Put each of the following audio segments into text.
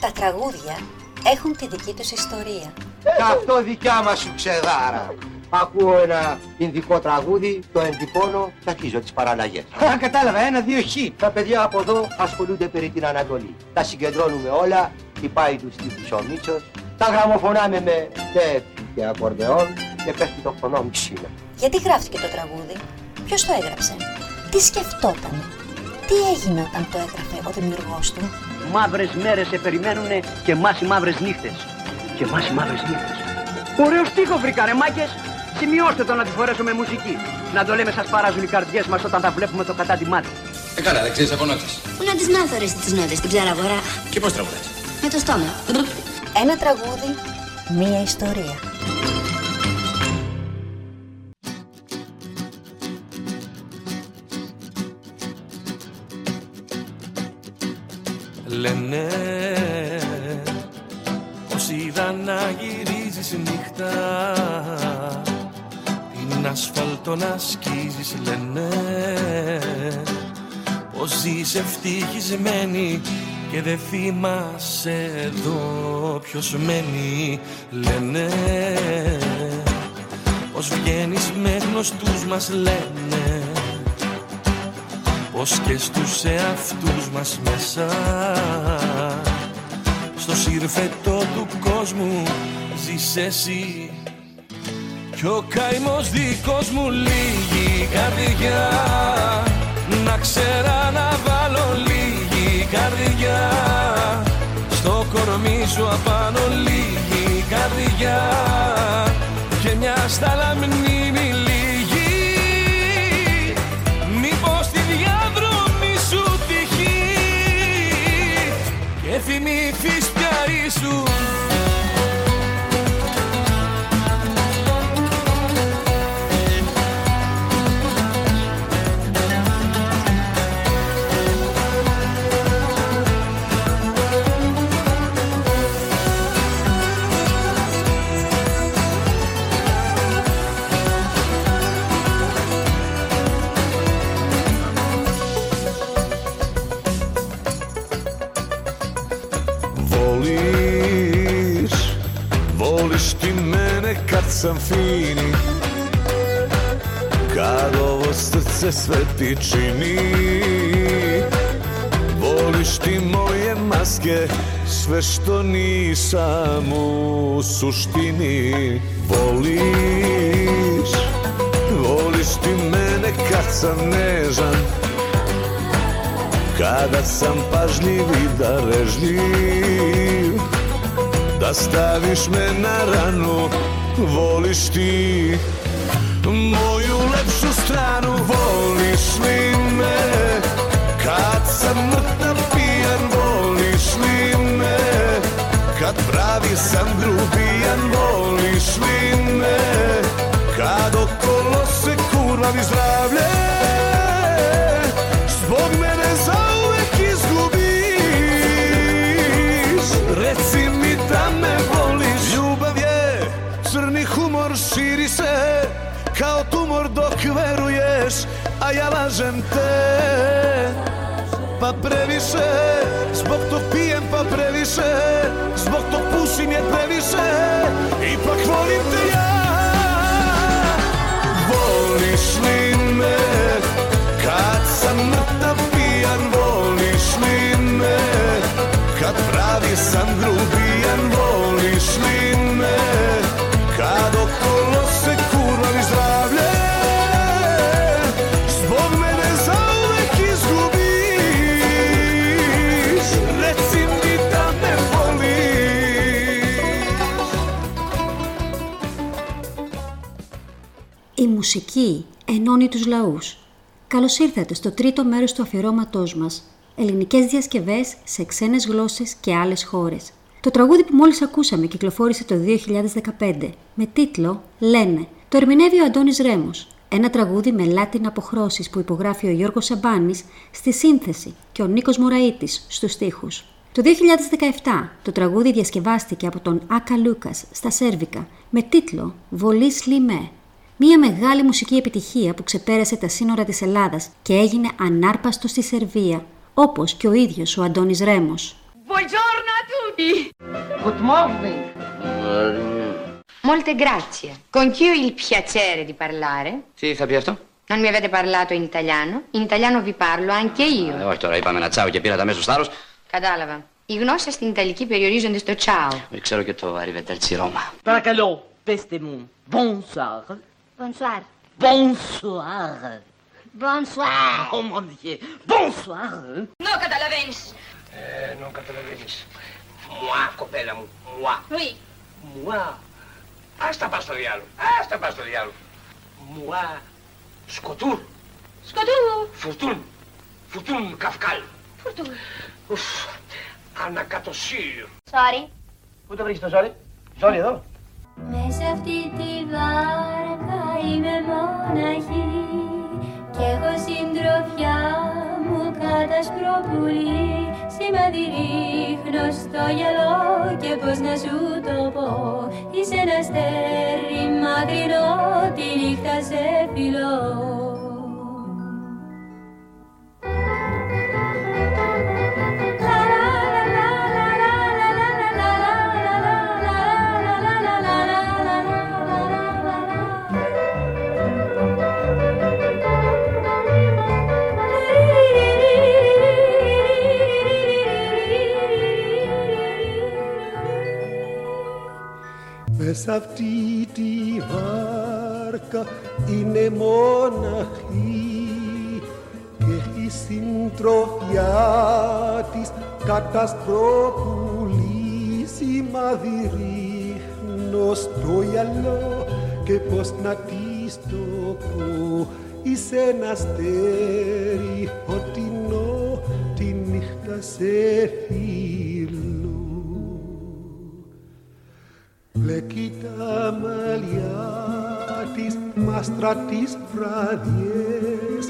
Τα τραγούδια έχουν τη δική τους ιστορία. Αυτό δικιά μας σου ξεδάρα. Ακούω ένα ινδικό τραγούδι, το εντυπώνω και αρχίζω τις παραλλαγές. Α, κατάλαβα, ένα-δύο χ. Τα παιδιά από εδώ ασχολούνται περί την Ανατολή. Τα συγκεντρώνουμε όλα, χτυπάει τους τύπους ο Μίτσος, τα γραμμοφωνάμε με τεφ και ακορδεόν και πέφτει το φωνό μισήνα. Γιατί γράφτηκε το τραγούδι, ποιος το έγραψε, τι σκεφτόταν, τι έγινε όταν το έγραφε ο δημιουργός του; Μαύρες μέρες σε περιμένουνε και εμάς οι μαύρες νύχτες. Και εμάς οι μαύρες νύχτες. Ωραίο στίχο βρήκα ρε μάκες. Σημειώστε το να τη φορέσω με μουσική. Να το λέμε σας παράζουν οι καρδιές μας όταν τα βλέπουμε το κατάντημά του. Ε, καλά, δεν ξέρεις από νότες. Πού να τις μάθω ρε τις νότες, την ψαραγορά. Και πώς τραγουδάς; Με το στόμα. Ένα τραγούδι, μία ιστορία. Λένε. Πως είδα να γυρίζεις νύχτα Την ασφαλτό να σκίζεις λένε. Πως ζεις ευτυχισμένη και δεν θυμάσαι εδώ ποιος μένει Λένε. Πως βγαίνεις με γνωστούς μας λένε πως και στους εαυτούς μας μέσα. Στο σύρφετο του κόσμου ζεις εσύ. Κι ο καημός δικός μου λίγη καρδιά. Να ξέρα να βάλω λίγη καρδιά. Στο κορμί σου απάνω λίγη καρδιά. Και μια στάλα sam fini. Kad ovo srce sve ti čini Voliš ti moje maske, sve što nisam u suštini Voliš, voliš ti mene kad sam nežan kada sam pažljiv i darežljiv Da staviš me na ranu Voliš ti Moju lepšu stranu Voliš li me? Kad sam mrtav pijan Voliš li me? Kad pravi sam grubijan Voliš li me? Kad okolo se kurvavi zdravlje veruješ A ja lažem te. Pa previše Zbog tog pijem pa previše Zbog tog pušim je previše. Ipak volim te μουσική ενώνει τους λαούς. Καλώς ήρθατε στο τρίτο μέρος του αφιερώματός μας. Ελληνικές διασκευές σε ξένες γλώσσες και άλλες χώρες. Το τραγούδι που μόλις ακούσαμε κυκλοφόρησε το 2015 με τίτλο «Λένε». Το ερμηνεύει ο Αντώνης Ρέμος. Ένα τραγούδι με λάτιν αποχρώσεις που υπογράφει ο Γιώργος Σαμπάνης στη σύνθεση και ο Νίκος Μωραΐτης στους στίχους. Το 2017 το τραγούδι διασκευάστηκε από τον Άκα Λούκας στα Σέρβικα με τίτλο «Βολής Λιμέ». Μία μεγάλη μουσική επιτυχία που ξεπέρασε τα σύνορα της Ελλάδας και έγινε ανάρπαστο στη Σερβία, όπως και ο ίδιος ο Αντώνης Ρέμος. Buongiorno a tutti! Good morning. Molte grazie. Con chi ho il piacere di parlare? Τι θα πει αυτό. Non mi avete parlato in italiano? In italiano vi parlo anche io. Ε, όχι τώρα, είπαμε ένα τσάο και πήρα τα μέσα στο θάρρος. Κατάλαβα. Οι γνώσεις στην Ιταλική περιορίζονται στο τσάο. Ε, Ξέρω και το Arrivederci Ρώμα. Παρακαλώ, πέστε μου. Bonsoir. Bonsoir. Bonsoir. Bonsoir. Oh mon dieu. Bonsoir. Nunca te la vens. Eh, nunca te la vens. Moi, copela, moi. Oui. Moi. Hasta para estudiarlo. Hasta para estudiarlo. Moi. Scotur. Scotur. Furtun. Furtun Kafkal. Furtun. Uf. Ανακατοσύριο. Sorry. Πού το sorry. Sorry εδώ. Μέσα αυτή τη βάρκα είμαι μοναχή. Κι έχω συντροφιά μου κατά σπροπουλί Σημάδι ρίχνω στο γυαλό και πως να σου το πω. Είσαι ένα αστέρι μακρινό τη νύχτα σε φιλώ Μες αυτή τη βάρκα είναι μοναχή και η συντροφιά της καταστροπούλη σημάδι ρίχνω στο γυαλό και πως να της το πω. Είσαι ένα αστέρι φωτεινό τη νύχτα σε φίλο Βλέκει τα μαλλιά της μάστρα τις βραδιές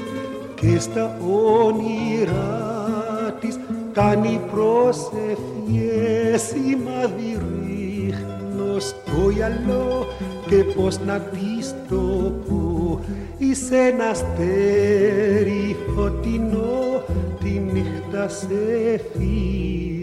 και στα όνειρά της κάνει προσευχές. Σημάδι ρίχνω στο γυαλό και πως να της το πω. Είσαι ένα αστέρι φωτεινό τη νύχτα σε φίλο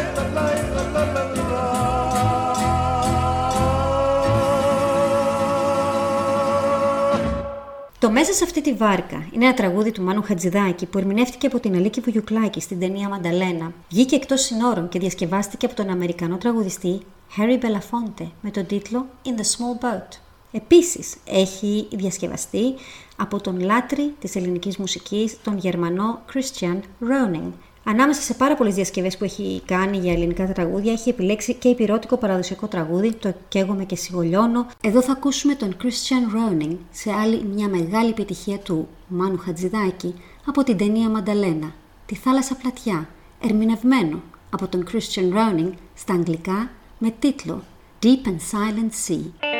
Μέσα σε αυτή τη βάρκα είναι ένα τραγούδι του Μάνου Χατζηδάκη που ερμηνεύτηκε από την Αλίκη Βουγιουκλάκη στην ταινία Μανταλένα. Βγήκε εκτός συνόρων και διασκευάστηκε από τον Αμερικανό τραγουδιστή Harry Belafonte με τον τίτλο In the Small Boat. Επίσης έχει διασκευαστεί από τον λάτρη της ελληνικής μουσικής, τον Γερμανό Christian Roning. Ανάμεσα σε πάρα πολλές διασκευές που έχει κάνει για ελληνικά τραγούδια, έχει επιλέξει και υπηρώτικο παραδοσιακό τραγούδι, το «Καίγομαι και σιγολιώνω». Εδώ θα ακούσουμε τον Christian Roning σε άλλη μια μεγάλη επιτυχία του Μάνου Χατζηδάκη από την ταινία Μανταλένα, «Τη θάλασσα πλατιά», ερμηνευμένο από τον Christian Roning στα αγγλικά με τίτλο «Deep and Silent Sea».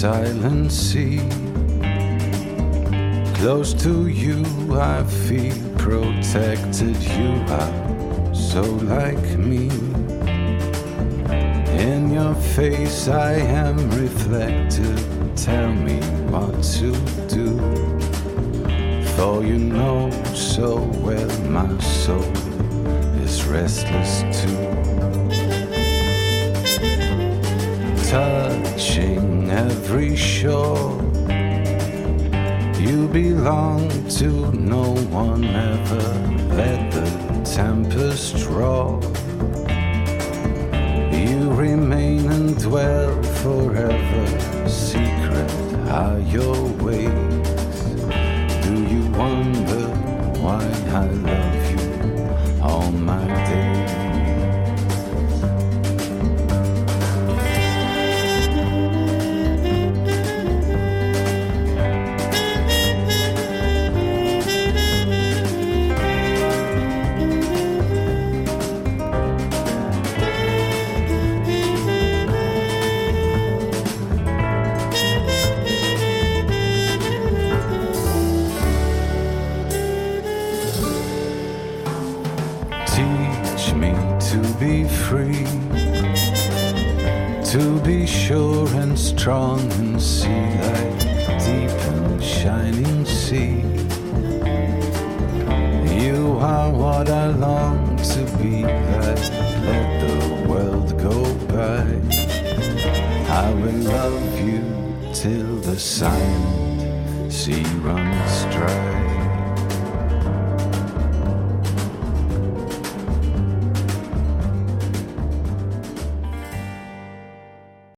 Silent sea. Close to you, I feel protected. You are so like me. In your face, I am reflected. Tell me what to do. For you know so well my soul is restless too. Touching every shore. You belong to no one ever. Let the tempest roar. You remain love you till the silent sea runs dry.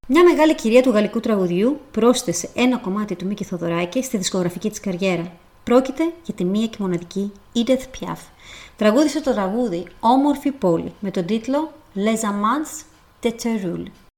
Μια μεγάλη κυρία του γαλλικού τραγουδιού πρόσθεσε ένα κομμάτι του Μίκη Θοδωράκη στη δισκογραφική της καριέρα. Πρόκειται για τη μία και μοναδική Edith Piaf. Τραγούδισε το τραγούδι «Όμορφη πόλη» με τον τίτλο «Les Amants de Terroul».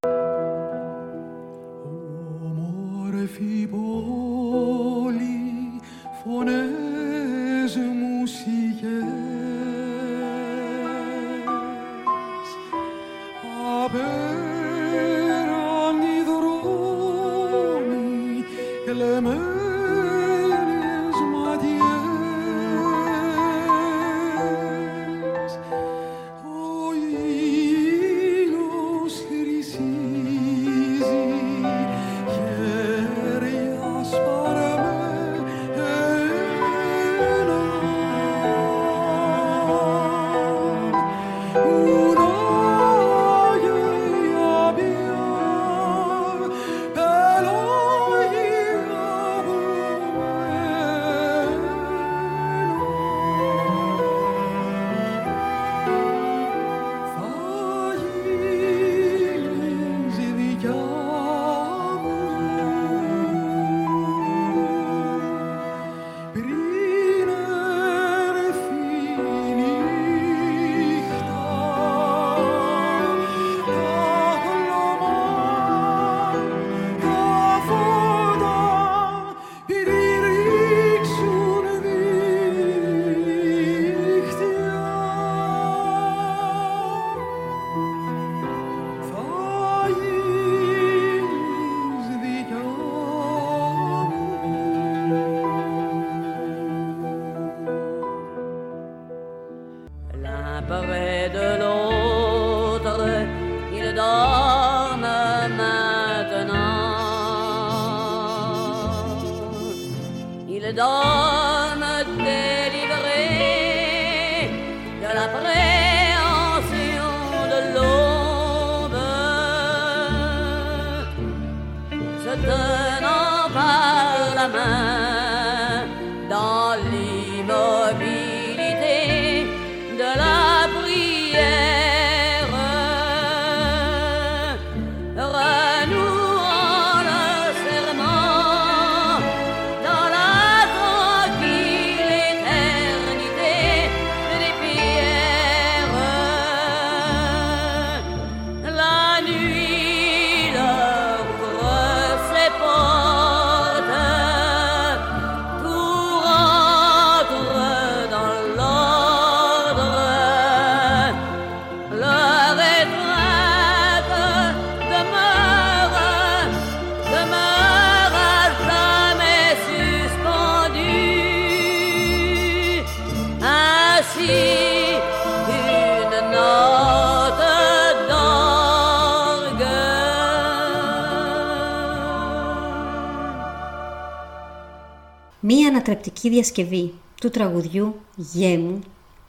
Ανατρεπτική διασκευή του τραγουδιού «Γέ μου»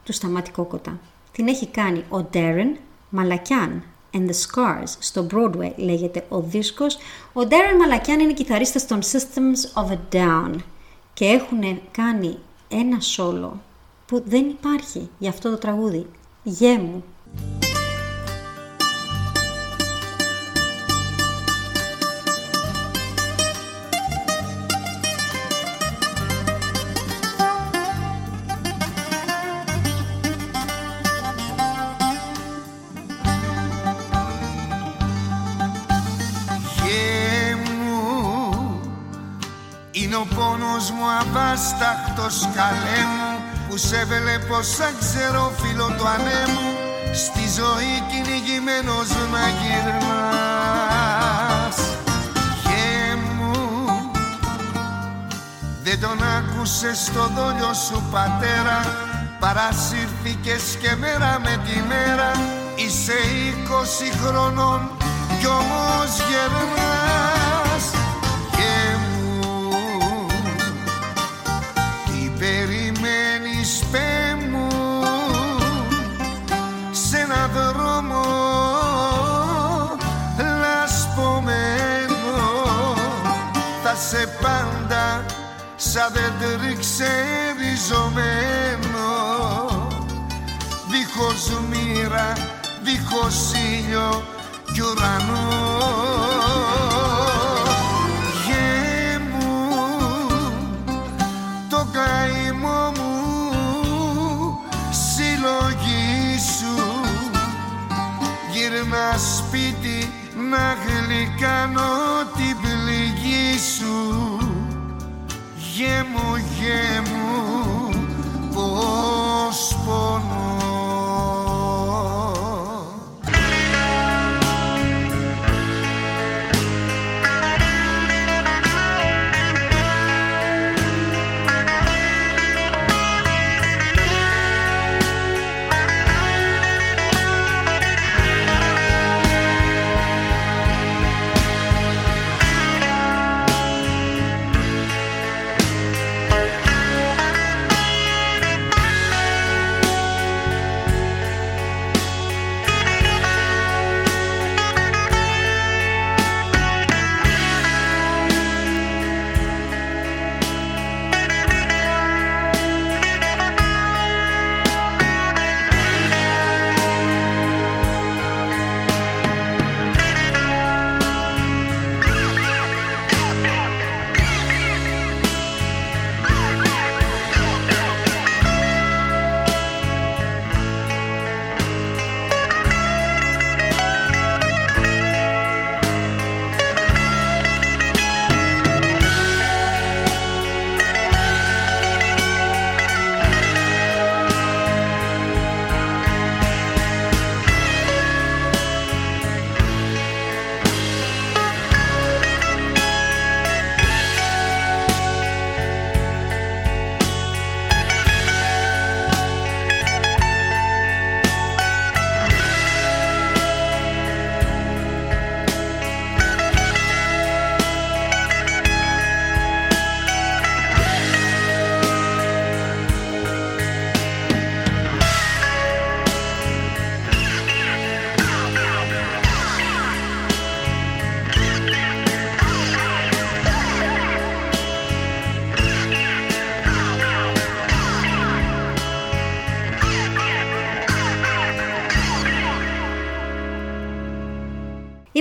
του Σταμάτη Κόκοτα. Την έχει κάνει ο Darren Μαλακιάν and the Scars στο Broadway λέγεται ο δίσκος. Ο Darren Μαλακιάν είναι κιθαρίστας των Systems of a Down και έχουν κάνει ένα σόλο που δεν υπάρχει για αυτό το τραγούδι. «Γέ ο πόνος μου αβάσταχτος καλέ μου Που σε βλέπω σαν ξέρω φίλο του ανέμου. Στη ζωή κυνηγημένος να γυρνάς. Γε μου Δεν τον άκουσες στο δόλιο σου πατέρα. Παρασύρθηκες και μέρα με τη μέρα. Είσαι είκοσι χρονών κι όμως γερνάς σαν δέντρι ξεριζωμένο δίχως μοίρα, δίχως ήλιο κι ουρανό. Γε μου το καημό μου συλλογή σου. Γύρνα σπίτι να γλυκάνω την πληγή σου Γε μου, γε μου, πως πονώ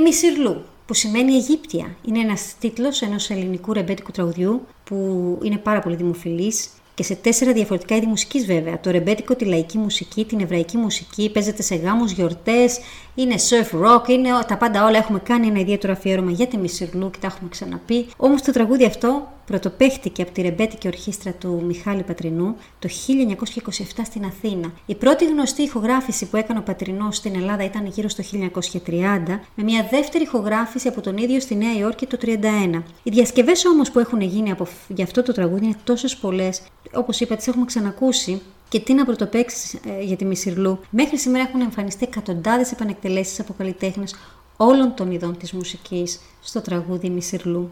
Η Μισιρλού, που σημαίνει Αιγύπτια, είναι ένας τίτλος ενός ελληνικού ρεμπέτικου τραγουδιού που είναι πάρα πολύ δημοφιλής και σε τέσσερα διαφορετικά είδη μουσικής βέβαια. Το ρεμπέτικο, τη λαϊκή μουσική, την εβραϊκή μουσική, παίζεται σε γάμους, γιορτές, είναι surf rock, είναι τα πάντα όλα. Έχουμε κάνει ένα ιδιαίτερο αφιέρωμα για τη Μισιρλού και τα έχουμε ξαναπεί. Όμως το τραγούδι αυτό πρωτοπαίχτηκε από τη ρεμπέτικη ορχήστρα του Μιχάλη Πατρινού το 1927 στην Αθήνα. Η πρώτη γνωστή ηχογράφηση που έκανε ο Πατρινός στην Ελλάδα ήταν γύρω στο 1930, με μια δεύτερη ηχογράφηση από τον ίδιο στη Νέα Υόρκη το 1931. Οι διασκευές όμως που έχουν γίνει από, για αυτό το τραγούδι είναι τόσες πολλές, όπως είπα, τις έχουμε ξανακούσει και τι να πρωτοπαίξεις ε, για τη Μισιρλού. Μέχρι σήμερα έχουν εμφανιστεί εκατοντάδες επανεκτελέσεις από καλλιτέχνες όλων των ειδών της μουσικής στο τραγούδι Μισιρλού.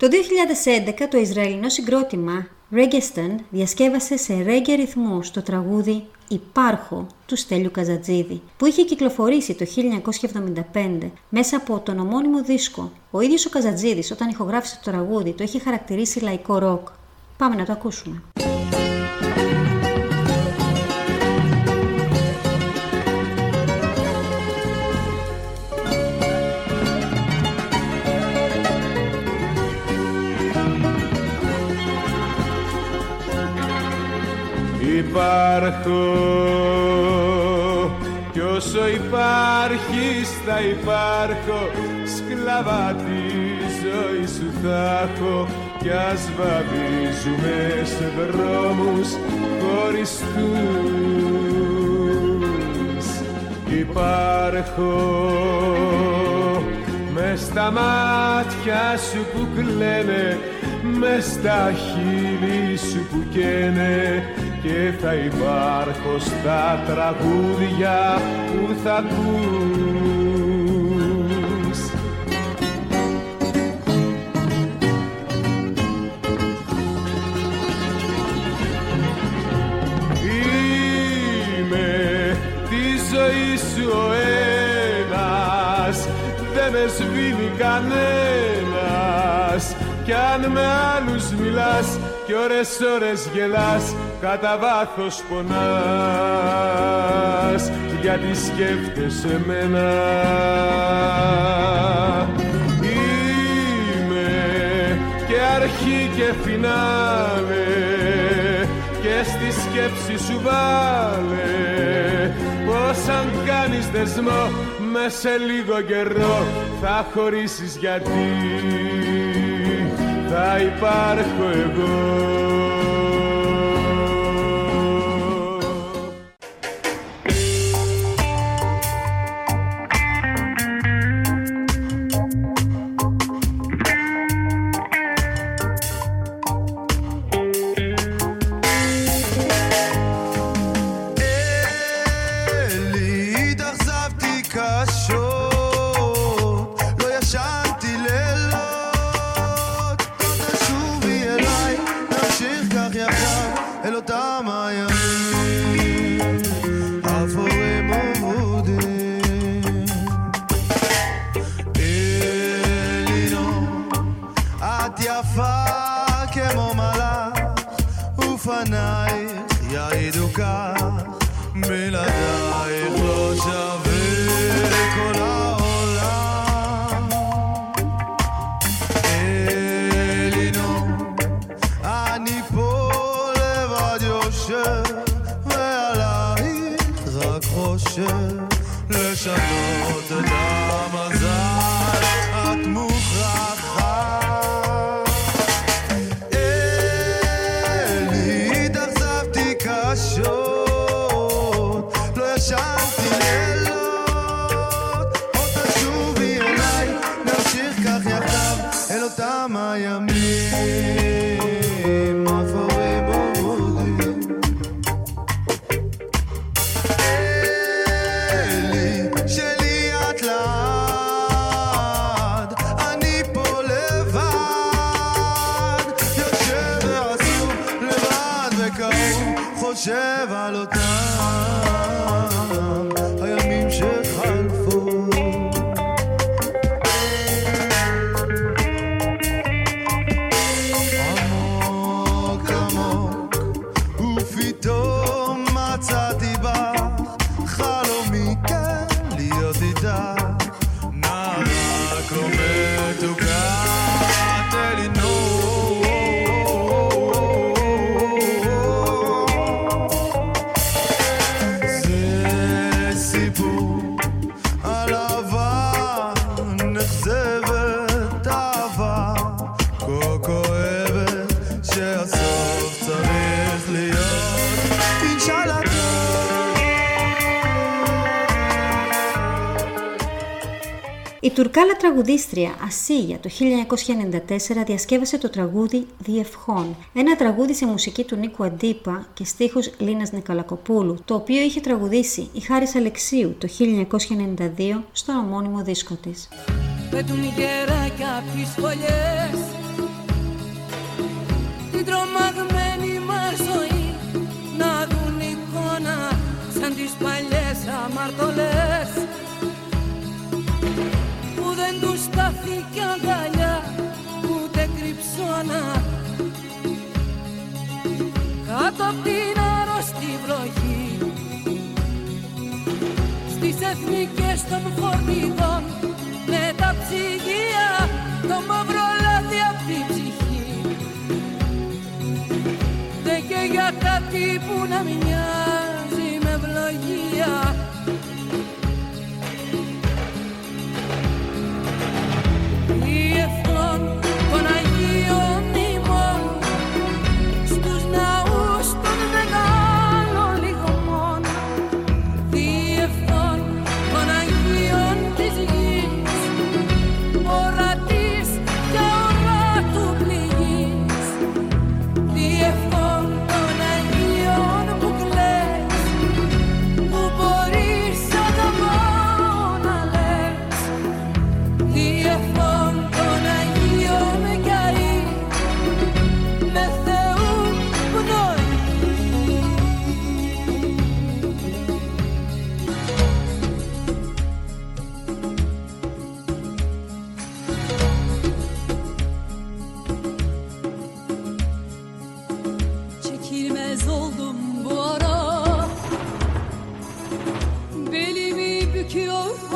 Το 2011 το Ισραηλινό συγκρότημα Reggaeton διασκεύασε σε reggae ρυθμούς το τραγούδι «Υπάρχω» του Στέλιου Καζατζίδη, που είχε κυκλοφορήσει το 1975 μέσα από τον ομώνυμο δίσκο. Ο ίδιος ο Καζατζίδης όταν ηχογράφησε το τραγούδι το είχε χαρακτηρίσει λαϊκό ροκ. Πάμε να το ακούσουμε. Υπάρχω. Κι όσο υπάρχεις θα υπάρχω. Σκλαβά τη ζωή σου θα έχω. Κι ας βαδίζουμε σε δρόμους χωριστούς. Υπάρχω. Με στα μάτια σου που κλαίνε με στα χείλη σου που καίνε και θα υπάρχω στα τραγούδια που θα ακούς Είμαι τη ζωή σου ο ένας δεν με σβήνει κανένας. Κι αν με άλλους μιλάς κι ώρες ώρες γελάς κατά βάθος πονάς γιατί σκέφτεσαι μένα. Είμαι και αρχή και φινάλε και στη σκέψη σου βάλε. Πως αν κάνεις δεσμό με σε λίγο καιρό θα χωρίσεις γιατί. Θα υπάρχω εγώ את יפה כמו מלאך, ופנייך יעידו כך. בלעדייך לא שווה כל Η τουρκάλα τραγουδίστρια Ασίγια το 1994 διασκεύασε το τραγούδι «Διευχών», ένα τραγούδι σε μουσική του Νίκου Αντίπα και στίχους Λίνας Νικολακοπούλου, το οποίο είχε τραγουδήσει η Χάρης Αλεξίου το 1992 στο ομώνυμο δίσκο της. Πετούν γεράκια απ' τις φωλιές ξανά κάτω απ' την αρρωστή βροχή στις εθνικές των φορτηγών με τα ψυγεία το μαύρο λάδι απ' την ψυχή. Δεν και για κάτι που να μοιάζει με ευλογία.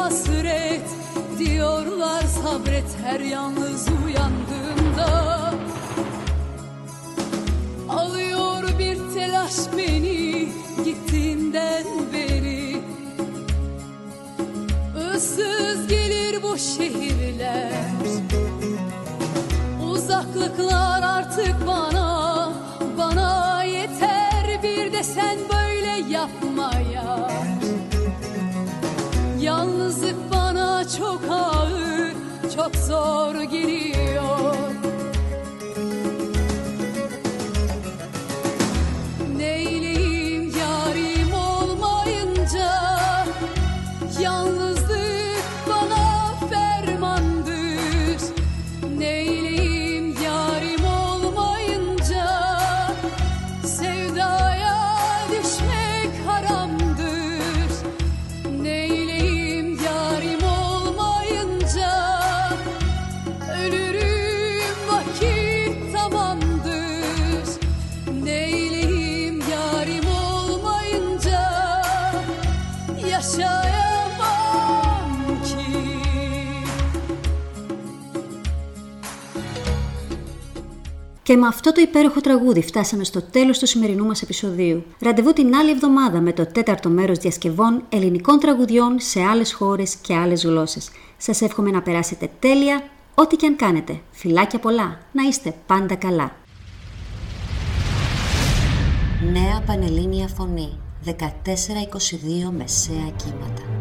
Hasret Diyorlar sabret her yalnız uyandığımda Alıyor bir telaş beni Gittiğinden beri. Issız gelir bu şehirler. Uzaklıklar artık bana, bana yeter. Bir de sen çok zor giriyor Και με αυτό το υπέροχο τραγούδι φτάσαμε στο τέλος του σημερινού μας επεισοδίου. Ραντεβού την άλλη εβδομάδα με το τέταρτο μέρος διασκευών ελληνικών τραγουδιών σε άλλες χώρες και άλλες γλώσσες. Σας εύχομαι να περάσετε τέλεια, ό,τι και αν κάνετε. Φιλάκια πολλά, να είστε πάντα καλά. Νέα Πανελλήνια Φωνή 14-22 Μεσαία Κύματα